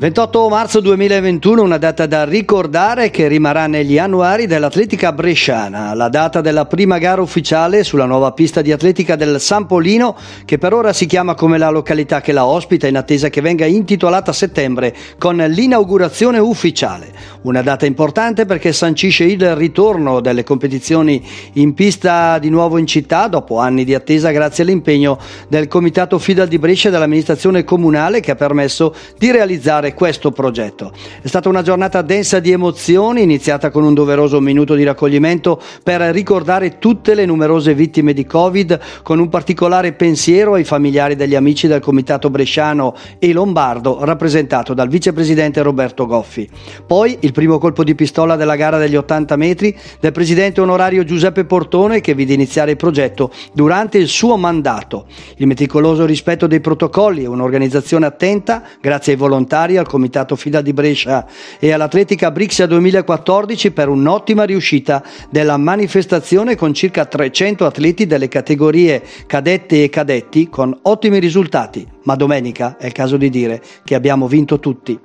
28 marzo 2021, una data da ricordare che rimarrà negli annuari dell'atletica bresciana, la data della prima gara ufficiale sulla nuova pista di atletica del San Polino, che per ora si chiama come la località che la ospita in attesa che venga intitolata a settembre con l'inaugurazione ufficiale. Una data importante perché sancisce il ritorno delle competizioni in pista di nuovo in città dopo anni di attesa grazie all'impegno del Comitato Fidal di Brescia e dell'amministrazione comunale che ha permesso di realizzare realizzare questo progetto. È stata una giornata densa di emozioni, iniziata con un doveroso minuto di raccoglimento per ricordare tutte le numerose vittime di Covid, con un particolare pensiero ai familiari degli amici del Comitato Bresciano e Lombardo, rappresentato dal vicepresidente Roberto Goffi. Poi il primo colpo di pistola della gara degli 80 metri del presidente onorario Giuseppe Portone che vide iniziare il progetto durante il suo mandato. Il meticoloso rispetto dei protocolli e un'organizzazione attenta, grazie ai volontari, al Comitato Fida di Brescia e all'Atletica Brixia 2014 per un'ottima riuscita della manifestazione con circa 300 atleti delle categorie cadette e cadetti con ottimi risultati. Ma domenica è il caso di dire che abbiamo vinto tutti.